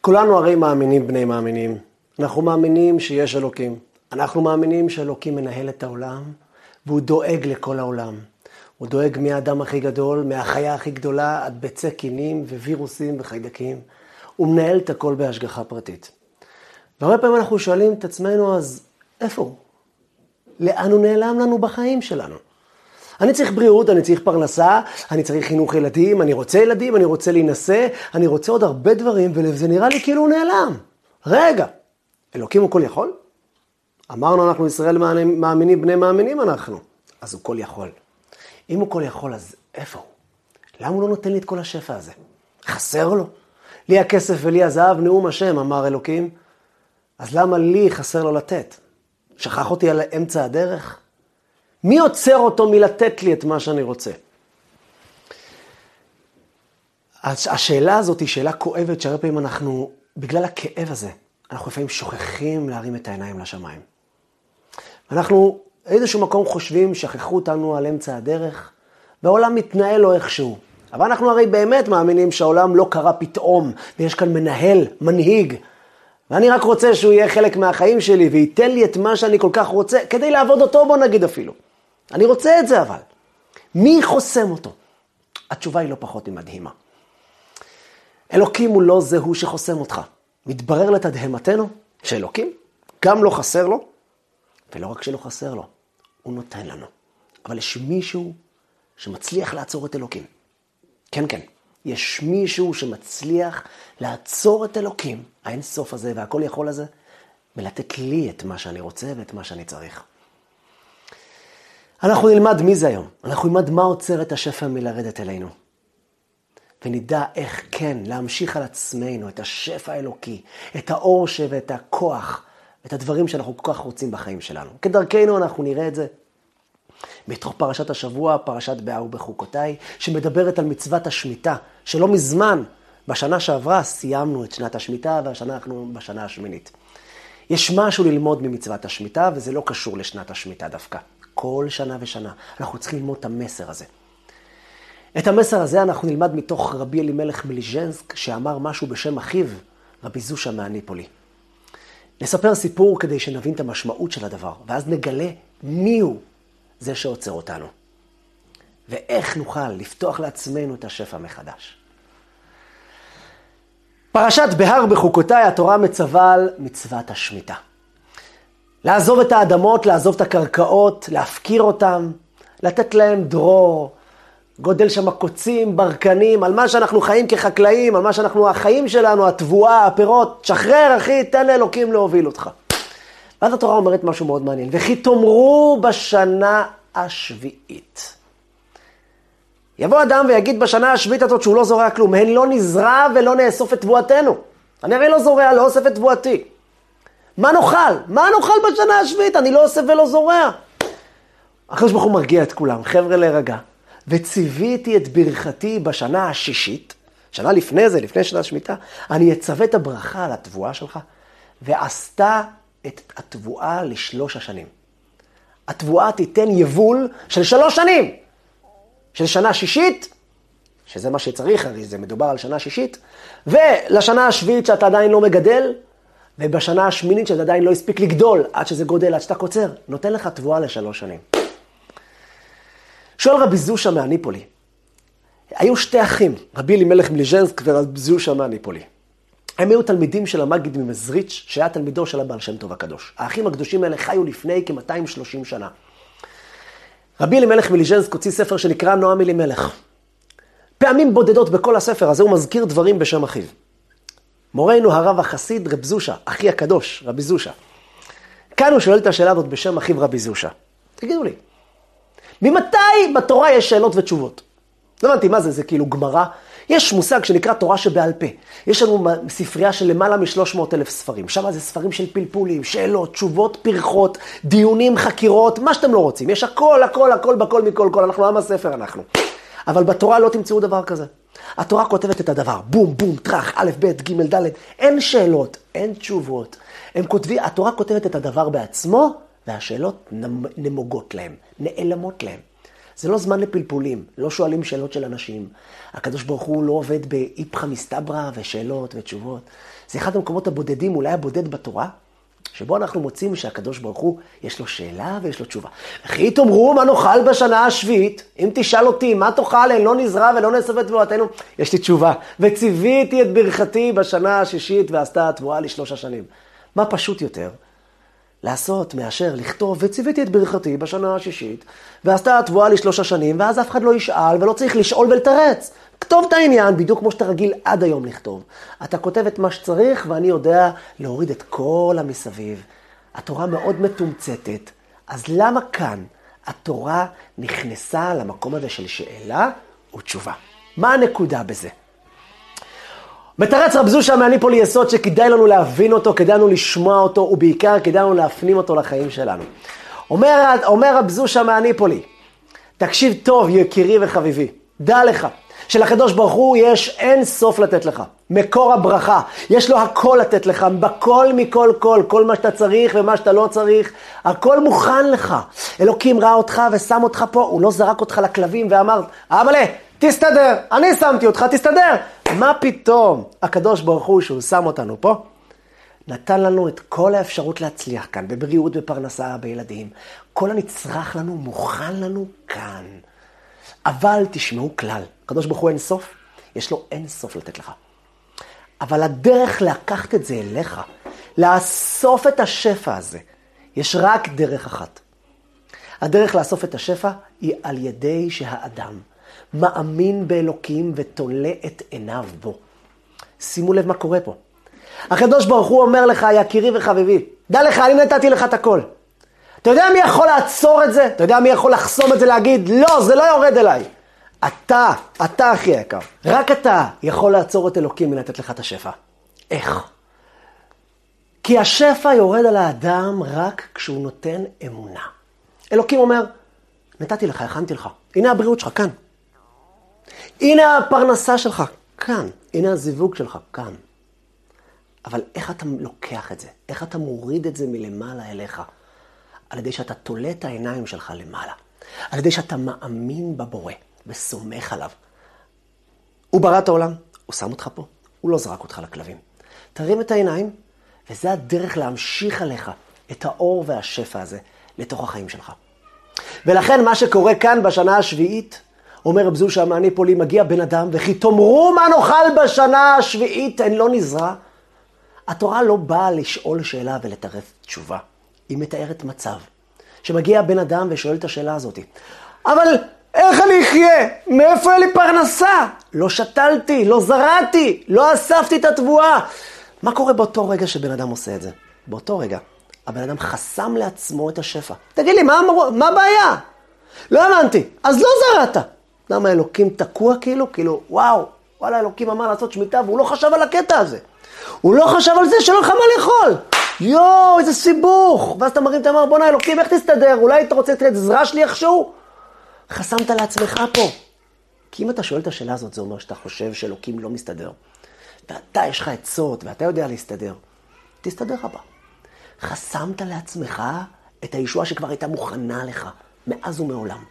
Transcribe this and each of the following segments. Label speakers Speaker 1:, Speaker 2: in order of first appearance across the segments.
Speaker 1: כולנו הרי מאמינים בני מאמינים. אנחנו מאמינים שיש אלוקים. אנחנו מאמינים שאלוקים מנהל את העולם, והוא דואג לכל העולם. הוא דואג מהאדם הכי גדול, מהחיה הכי גדולה, עד ביצי קינים ווירוסים וחיידקים. הוא מנהל את הכל בהשגחה פרטית. והרבה פעמים אנחנו שואלים את עצמנו, אז איפה הוא? לאן הוא נעלם לנו בחיים שלנו? אני צריך בריאות, אני צריך פרנסה, אני צריך חינוך ילדים, אני רוצה ילדים, אני רוצה להינשא, אני רוצה עוד הרבה דברים, וזה נראה לי כאילו הוא נעלם. רגע, אלוקים הוא כל יכול? אמרנו, אנחנו ישראל מאמינים, בני מאמינים אנחנו. אז הוא כל יכול. אם הוא כל יכול, אז איפה הוא? למה הוא לא נותן לי את כל השפע הזה? חסר לו? לי הכסף ולי הזהב, נאום השם, אמר אלוקים. אז למה לי חסר לו לתת? שכח אותי על אמצע הדרך? מי עוצר אותו מלתת לי את מה שאני רוצה? השאלה הזאת היא שאלה כואבת, שהרבה פעמים אנחנו, בגלל הכאב הזה, אנחנו לפעמים שוכחים להרים את העיניים לשמיים. אנחנו באיזשהו מקום חושבים, שכחו אותנו על אמצע הדרך, והעולם מתנהל לו איכשהו. אבל אנחנו הרי באמת מאמינים שהעולם לא קרה פתאום, ויש כאן מנהל, מנהיג, ואני רק רוצה שהוא יהיה חלק מהחיים שלי, וייתן לי את מה שאני כל כך רוצה, כדי לעבוד אותו, בוא נגיד אפילו. אני רוצה את זה אבל. מי חוסם אותו? התשובה היא לא פחות ממדהימה. אלוקים הוא לא זה הוא שחוסם אותך. מתברר לתדהמתנו שאלוקים גם לא חסר לו, ולא רק שלא חסר לו, הוא נותן לנו. אבל יש מישהו שמצליח לעצור את אלוקים. כן, כן. יש מישהו שמצליח לעצור את אלוקים, האין סוף הזה והכל יכול הזה, ולתת לי את מה שאני רוצה ואת מה שאני צריך. אנחנו נלמד מי זה היום. אנחנו נלמד מה עוצר את השפע מלרדת אלינו. ונדע איך כן להמשיך על עצמנו את השפע האלוקי, את האור ואת הכוח, את הדברים שאנחנו כל כך רוצים בחיים שלנו. כדרכנו אנחנו נראה את זה בתוך פרשת השבוע, פרשת באו בחוקותיי, שמדברת על מצוות השמיטה, שלא מזמן, בשנה שעברה, סיימנו את שנת השמיטה, והשנה אנחנו בשנה השמינית. יש משהו ללמוד ממצוות השמיטה, וזה לא קשור לשנת השמיטה דווקא. כל שנה ושנה. אנחנו צריכים ללמוד את המסר הזה. את המסר הזה אנחנו נלמד מתוך רבי אלימלך מליז'נסק, שאמר משהו בשם אחיו, רבי זושה מהניפולי. נספר סיפור כדי שנבין את המשמעות של הדבר, ואז נגלה מיהו זה שעוצר אותנו. ואיך נוכל לפתוח לעצמנו את השפע מחדש. פרשת בהר בחוקותיי, התורה מצווה על מצוות השמיטה. לעזוב את האדמות, לעזוב את הקרקעות, להפקיר אותם, לתת להם דרור, גודל שם קוצים, ברקנים, על מה שאנחנו חיים כחקלאים, על מה שאנחנו, החיים שלנו, התבואה, הפירות, שחרר אחי, תן לאלוקים להוביל אותך. ואז התורה אומרת משהו מאוד מעניין, וכי תאמרו בשנה השביעית. יבוא אדם ויגיד בשנה השביעית הזאת שהוא לא זורע כלום, הן לא נזרע ולא נאסוף את תבואתנו. אני הרי לא זורע, לא אוסף את תבואתי. מה נאכל? מה נאכל בשנה השביעית? אני לא אוסף ולא זורע. הקדוש ברוך הוא מרגיע את כולם, חבר'ה להירגע. וציוויתי את ברכתי בשנה השישית, שנה לפני זה, לפני שנה השמיטה, אני אצווה את הברכה על התבואה שלך, ועשתה את התבואה לשלוש השנים. התבואה תיתן יבול של שלוש שנים, של שנה שישית, שזה מה שצריך, הרי זה מדובר על שנה שישית, ולשנה השביעית שאתה עדיין לא מגדל, ובשנה השמינית שזה עדיין לא הספיק לגדול, עד שזה גודל, עד שאתה קוצר, נותן לך תבואה לשלוש שנים. שואל רבי זושה מהניפולי, היו שתי אחים, רבי אלימלך מליז'נסק ורבי זושה מהניפולי. הם היו תלמידים של המגיד ממזריץ', שהיה תלמידו של הבעל שם טוב הקדוש. האחים הקדושים האלה חיו לפני כ-230 שנה. רבי אלימלך מליז'נסק הוציא ספר שנקרא נועם אלימלך. פעמים בודדות בכל הספר הזה הוא מזכיר דברים בשם אחיו. מורנו הרב החסיד רב זושה, אחי הקדוש, רבי זושה. כאן הוא שואל את השאלה הזאת בשם אחיו רבי זושה. תגידו לי, ממתי בתורה יש שאלות ותשובות? לא הבנתי, מה זה, זה כאילו גמרא? יש מושג שנקרא תורה שבעל פה. יש לנו ספרייה של למעלה מ-300 אלף ספרים. שם זה ספרים של פלפולים, שאלות, תשובות, פרחות, דיונים, חקירות, מה שאתם לא רוצים. יש הכל, הכל, הכל, בכל, מכל, כל. אנחנו עם הספר, אנחנו. אבל בתורה לא תמצאו דבר כזה. התורה כותבת את הדבר, בום, בום, טראח, א', ב', ג', ד', אין שאלות, אין תשובות. הם כותבים, התורה כותבת את הדבר בעצמו, והשאלות נמוגות להם, נעלמות להם. זה לא זמן לפלפולים, לא שואלים שאלות של אנשים. הקדוש ברוך הוא לא עובד באיפכא מסתברא ושאלות ותשובות. זה אחד המקומות הבודדים, אולי הבודד בתורה, שבו אנחנו מוצאים שהקדוש ברוך הוא, יש לו שאלה ויש לו תשובה. וכי תאמרו מה נאכל בשנה השביעית, אם תשאל אותי מה תאכל, אין לא נזרע ולא נאסף את תבואתנו, יש לי תשובה. וציוויתי את ברכתי בשנה השישית ועשתה התבואה לשלוש השנים. מה פשוט יותר? לעשות מאשר לכתוב, וציוויתי את ברכתי בשנה השישית, ועשתה התבואה לשלוש השנים, ואז אף אחד לא ישאל, ולא צריך לשאול ולתרץ. כתוב את העניין, בדיוק כמו שאתה רגיל עד היום לכתוב. אתה כותב את מה שצריך, ואני יודע להוריד את כל המסביב. התורה מאוד מתומצתת, אז למה כאן התורה נכנסה למקום הזה של שאלה ותשובה? מה הנקודה בזה? מתרץ רב זושה מהניפולי יסוד שכדאי לנו להבין אותו, כדאי לנו לשמוע אותו, ובעיקר כדאי לנו להפנים אותו לחיים שלנו. אומר, אומר רב זושה מהניפולי, תקשיב טוב, יקירי וחביבי, דע לך, שלקדוש ברוך הוא יש אין סוף לתת לך. מקור הברכה, יש לו הכל לתת לך, בכל מכל כל, כל מה שאתה צריך ומה שאתה לא צריך, הכל מוכן לך. אלוקים ראה אותך ושם אותך פה, הוא לא זרק אותך לכלבים ואמר, אבאלה, תסתדר, אני שמתי אותך, תסתדר. מה פתאום הקדוש ברוך הוא שהוא שם אותנו פה? נתן לנו את כל האפשרות להצליח כאן, בבריאות, בפרנסה, בילדים. כל הנצרך לנו מוכן לנו כאן. אבל תשמעו כלל, הקדוש ברוך הוא אין סוף, יש לו אין סוף לתת לך. אבל הדרך לקחת את זה אליך, לאסוף את השפע הזה, יש רק דרך אחת. הדרך לאסוף את השפע היא על ידי שהאדם מאמין באלוקים ותולה את עיניו בו. שימו לב מה קורה פה. הקדוש ברוך הוא אומר לך, יקירי וחביבי, דע לך, אני נתתי לך את הכל. אתה יודע מי יכול לעצור את זה? אתה יודע מי יכול לחסום את זה, להגיד, לא, זה לא יורד אליי. אתה, אתה הכי יקר. רק אתה יכול לעצור את אלוקים מלתת לך את השפע. איך? כי השפע יורד על האדם רק כשהוא נותן אמונה. אלוקים אומר, נתתי לך, הכנתי לך. הנה הבריאות שלך, כאן. הנה הפרנסה שלך, כאן. הנה הזיווג שלך, כאן. אבל איך אתה לוקח את זה? איך אתה מוריד את זה מלמעלה אליך? על ידי שאתה תולה את העיניים שלך למעלה. על ידי שאתה מאמין בבורא וסומך עליו. הוא ברא את העולם, הוא שם אותך פה, הוא לא זרק אותך לכלבים. תרים את העיניים, וזה הדרך להמשיך עליך את האור והשפע הזה לתוך החיים שלך. ולכן מה שקורה כאן בשנה השביעית, אומר רב זושה מהניפולי, מגיע בן אדם, וכי תאמרו מה נאכל בשנה השביעית, אין לא נזרע. התורה לא באה לשאול שאלה ולטרף תשובה. היא מתארת מצב. שמגיע בן אדם ושואל את השאלה הזאת, אבל איך אני אחיה? מאיפה יהיה לי פרנסה? לא שתלתי, לא זרעתי, לא אספתי את התבואה. מה קורה באותו רגע שבן אדם עושה את זה? באותו רגע, הבן אדם חסם לעצמו את השפע. תגיד לי, מה, מה הבעיה? לא האמנתי, אז לא זרעת. למה אלוקים תקוע כאילו? כאילו, וואו, וואלה, אלוקים אמר לעשות שמיטה והוא לא חשב על הקטע הזה. הוא לא חשב על זה שלא לך מה לאכול. יואו, איזה סיבוך. ואז אתה מרים את המר, בואנה אלוקים, איך תסתדר? אולי אתה רוצה לתת עזרה שלי איכשהו? חסמת לעצמך פה. כי אם אתה שואל את השאלה הזאת, זה אומר שאתה חושב שאלוקים לא מסתדר. ואתה, יש לך עצות, ואתה יודע להסתדר. תסתדר הבא. חסמת לעצמך את הישועה שכבר הייתה מוכנה לך, מאז ומעולם.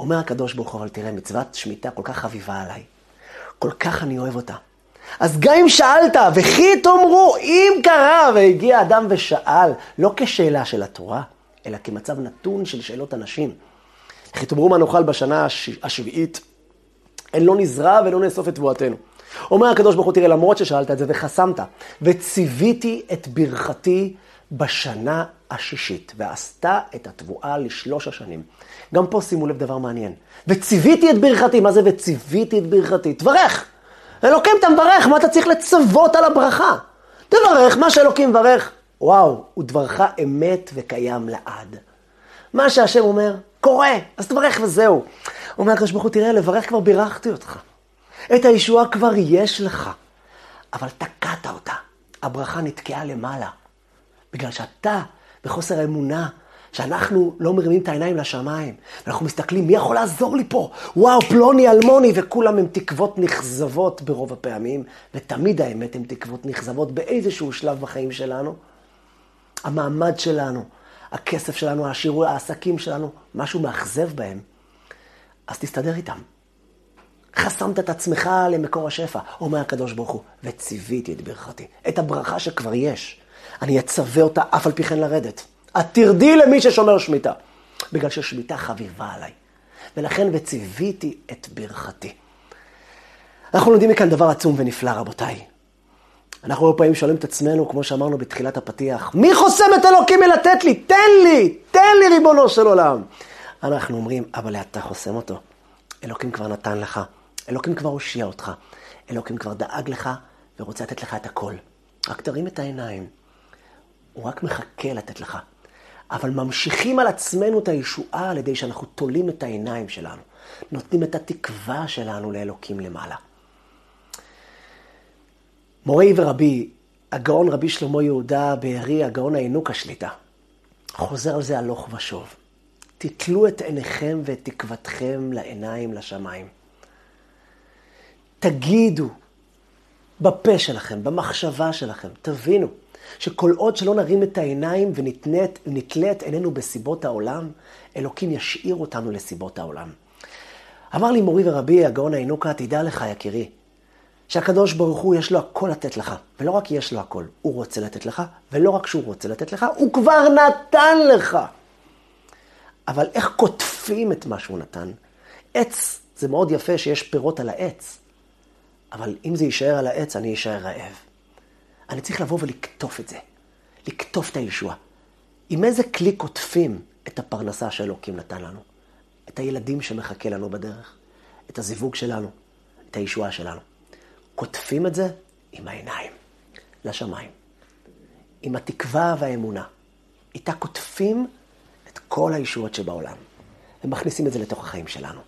Speaker 1: אומר הקדוש ברוך הוא, אבל תראה, מצוות שמיטה כל כך חביבה עליי. כל כך אני אוהב אותה. אז גם אם שאלת, וכי תאמרו, אם קרה והגיע אדם ושאל, לא כשאלה של התורה, אלא כמצב נתון של שאלות אנשים. וכי תאמרו מה נאכל בשנה השביעית, אין לא נזרע ולא נאסוף את תבואתנו. אומר הקדוש ברוך הוא, תראה, למרות ששאלת את זה וחסמת, וציוויתי את ברכתי בשנה השישית, ועשתה את התבואה לשלוש השנים. גם פה שימו לב דבר מעניין. וציוויתי את ברכתי, מה זה וציוויתי את ברכתי? תברך. אלוקים אתה מברך, מה אתה צריך לצוות על הברכה? תברך, מה שאלוקים מברך, וואו, הוא דברך אמת וקיים לעד. מה שהשם אומר, קורה, אז תברך וזהו. אומר הקדוש ברוך הוא, תראה, לברך כבר בירכתי אותך. את הישועה כבר יש לך, אבל תקעת אותה. הברכה נתקעה למעלה. בגלל שאתה, בחוסר האמונה, שאנחנו לא מרימים את העיניים לשמיים, ואנחנו מסתכלים, מי יכול לעזור לי פה? וואו, פלוני, אלמוני, וכולם הם תקוות נכזבות ברוב הפעמים, ותמיד האמת הם תקוות נכזבות באיזשהו שלב בחיים שלנו. המעמד שלנו, הכסף שלנו, השיעור, העסקים שלנו, משהו מאכזב בהם, אז תסתדר איתם. חסמת את עצמך למקור השפע, אומר הקדוש ברוך הוא, וציוויתי את ברכתי, את הברכה שכבר יש. אני אצווה אותה אף על פי כן לרדת. את תרדי למי ששומר שמיטה, בגלל ששמיטה חביבה עליי. ולכן וציוויתי את ברכתי. אנחנו לומדים מכאן דבר עצום ונפלא, רבותיי. אנחנו הרבה פעמים שואלים את עצמנו, כמו שאמרנו בתחילת הפתיח, מי חוסם את אלוקים מלתת לי? תן לי! תן לי, ריבונו של עולם! אנחנו אומרים, אבל אתה חוסם אותו. אלוקים כבר נתן לך. אלוקים כבר הושיע אותך. אלוקים כבר דאג לך ורוצה לתת לך את הכל. רק תרים את העיניים. הוא רק מחכה לתת לך. אבל ממשיכים על עצמנו את הישועה על ידי שאנחנו תולים את העיניים שלנו. נותנים את התקווה שלנו לאלוקים למעלה. מורי ורבי, הגאון רבי שלמה יהודה בארי, הגאון העינוק השליטה, חוזר על זה הלוך ושוב. תתלו את עיניכם ואת תקוותכם לעיניים לשמיים. תגידו בפה שלכם, במחשבה שלכם, תבינו שכל עוד שלא נרים את העיניים ונתלה את עינינו בסיבות העולם, אלוקים ישאיר אותנו לסיבות העולם. אמר לי מורי ורבי, הגאון העינוקה, תדע לך, יקירי, שהקדוש ברוך הוא יש לו הכל לתת לך, ולא רק יש לו הכל, הוא רוצה לתת לך, ולא רק שהוא רוצה לתת לך, הוא כבר נתן לך. אבל איך קוטפים את מה שהוא נתן? עץ, זה מאוד יפה שיש פירות על העץ, אבל אם זה יישאר על העץ, אני אשאר רעב. אני צריך לבוא ולקטוף את זה, לקטוף את הישועה. עם איזה כלי קוטפים את הפרנסה שאלוקים נתן לנו? את הילדים שמחכה לנו בדרך, את הזיווג שלנו, את הישועה שלנו. קוטפים את זה עם העיניים, לשמיים. עם התקווה והאמונה. איתה קוטפים את כל הישועות שבעולם, ומכניסים את זה לתוך החיים שלנו.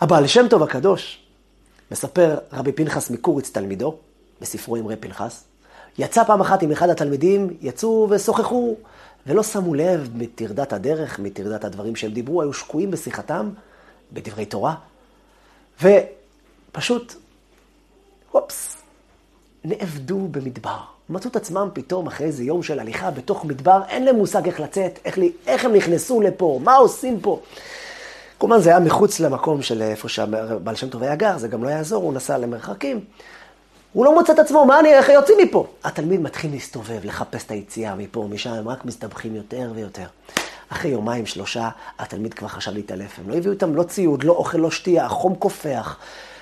Speaker 1: הבעל שם טוב הקדוש, מספר רבי פנחס מקוריץ תלמידו, בספרו אמרי פנחס, יצא פעם אחת עם אחד התלמידים, יצאו ושוחחו, ולא שמו לב מטרדת הדרך, מטרדת הדברים שהם דיברו, היו שקועים בשיחתם, בדברי תורה, ופשוט אופס, נאבדו במדבר. מצאו את עצמם פתאום אחרי איזה יום של הליכה בתוך מדבר, אין להם מושג איך לצאת, איך, לי, איך הם נכנסו לפה, מה עושים פה. כמובן זה היה מחוץ למקום של איפה שהבעל שם טוב היה גר, זה גם לא יעזור, הוא נסע למרחקים. הוא לא מוצא את עצמו, מה אני, איך יוצאים מפה? התלמיד מתחיל להסתובב, לחפש את היציאה מפה, משם, הם רק מסתבכים יותר ויותר. אחרי יומיים, שלושה, התלמיד כבר חשב להתעלף. הם לא הביאו איתם לא ציוד, לא אוכל, לא שתייה, החום קופח.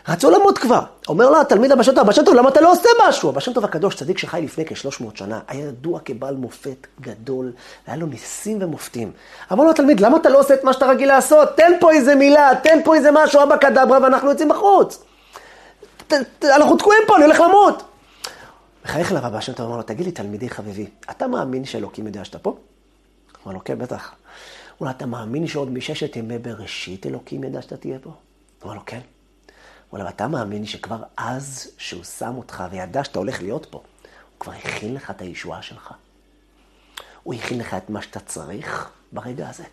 Speaker 1: רצו למות כבר. אומר לה התלמיד הבא שם טוב, הבא טוב, למה אתה לא עושה משהו? הבא שם טוב הקדוש, צדיק שחי לפני כ-300 שנה, היה ידוע כבעל מופת גדול, והיה לו ניסים ומופתים. אמר לו התלמיד, למה אתה לא עושה את מה שאתה רגיל לעשות? תן פה איזה מילה, תן פה איזה משהו, אבא קדברה, ואנחנו יוצאים בחוץ. אנחנו תקועים פה, אני הולך למות. מחייך אליו שם טוב, אמר לו, תגיד לי, תלמידי חביבי, אתה מאמין שאלוקים יודע שאתה פה? אמר לו, כן, בטח. הוא אומר, אתה מאמין שעוד מששת ימי בראשית אלוקים ידע שאתה תהיה פה? אמר לו, כן. אבל אתה מאמין שכבר אז, שהוא שם אותך וידע שאתה הולך להיות פה, הוא כבר הכין לך את הישועה שלך. הוא הכין לך את מה שאתה צריך ברגע הזה.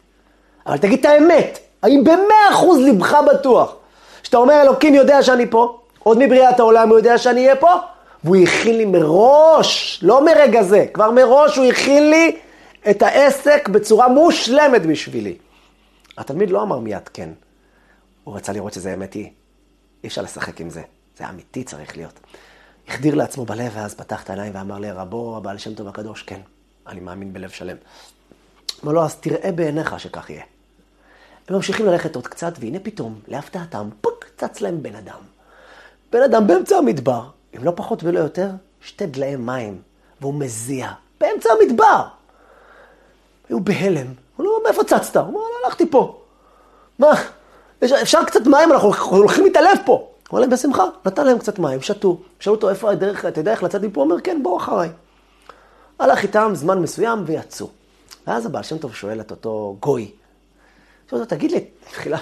Speaker 1: אבל תגיד את האמת, האם במאה אחוז ליבך בטוח, שאתה אומר, אלוקים יודע שאני פה, עוד מבריאת העולם הוא יודע שאני אהיה פה, והוא הכין לי מראש, לא מרגע זה, כבר מראש הוא הכין לי את העסק בצורה מושלמת בשבילי. התלמיד לא אמר מיד כן, הוא רצה לראות שזה אמת היא. אי אפשר לשחק עם זה, זה אמיתי צריך להיות. החדיר לעצמו בלב, ואז פתח את העיניים ואמר לרבו, הבעל שם טוב הקדוש, כן, אני מאמין בלב שלם. אמר לו, אז תראה בעיניך שכך יהיה. הם ממשיכים ללכת עוד קצת, והנה פתאום, להפתעתם, פוק, צץ להם בן אדם. בן אדם באמצע המדבר, אם לא פחות ולא יותר, שתי דלאי מים, והוא מזיע, באמצע המדבר. היו בהלם, הוא לא, מאיפה צצת? הוא אמר, הלכתי פה. מה? אפשר קצת מים, אנחנו הולכים להתעלף פה. הוא אמר להם, בשמחה, נתן להם קצת מים, שתו. שאלו אותו, איפה הדרך, אתה יודע איך לצאת מפה? הוא אומר, כן, בוא אחריי. הלך איתם זמן מסוים ויצאו. ואז הבעל שם טוב שואל את אותו גוי, שואל אותו, תגיד לי, תחילה,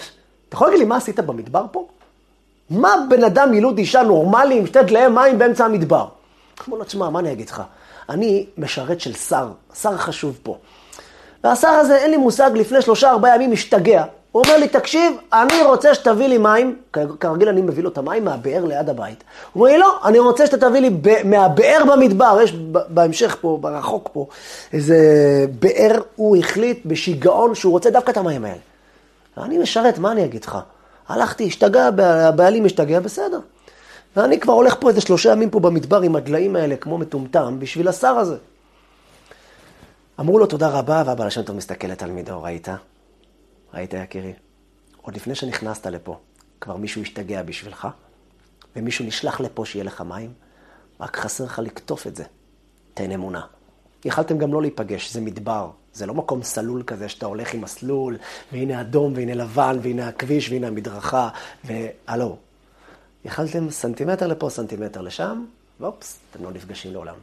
Speaker 1: אתה יכול להגיד לי מה עשית במדבר פה? מה בן אדם ילוד אישה נורמלי עם שתי דלאי מים באמצע המדבר? אמר לו, תשמע, מה אני אגיד לך? אני משרת של שר, שר חשוב פה. והשר הזה, אין לי מושג, לפני שלושה ארבעה ימים השתגע. הוא אומר לי, תקשיב, אני רוצה שתביא לי מים, כרגיל אני מביא לו את המים מהבאר ליד הבית. הוא אומר לי, לא, אני רוצה שתביא לי מהבאר במדבר, יש בהמשך פה, ברחוק פה, איזה באר, הוא החליט בשיגעון שהוא רוצה דווקא את המים האלה. אני משרת, מה אני אגיד לך? הלכתי, השתגע, הבעלים השתגע, בסדר. ואני כבר הולך פה איזה שלושה ימים פה במדבר עם הדליים האלה, כמו מטומטם, בשביל השר הזה. אמרו לו תודה רבה, והבעל השם טוב מסתכל לתלמידו, ראית? ראית יקירי? עוד לפני שנכנסת לפה, כבר מישהו השתגע בשבילך, ומישהו נשלח לפה שיהיה לך מים, רק חסר לך לקטוף את זה. תן אמונה. יכלתם גם לא להיפגש, זה מדבר, זה לא מקום סלול כזה שאתה הולך עם מסלול, והנה אדום, והנה לבן, והנה הכביש, והנה המדרכה, והלו. יכלתם סנטימטר לפה, סנטימטר לשם, ואופס, אתם לא נפגשים לעולם.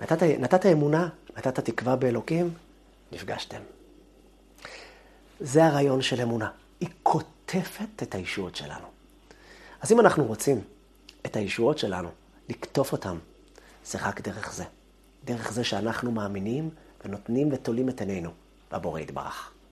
Speaker 1: נתת, נתת אמונה, נתת תקווה באלוקים, נפגשתם. זה הרעיון של אמונה. היא קוטפת את הישועות שלנו. אז אם אנחנו רוצים את הישועות שלנו, לקטוף אותן, זה רק דרך זה. דרך זה שאנחנו מאמינים ונותנים ותולים את עינינו בבורא יתברך.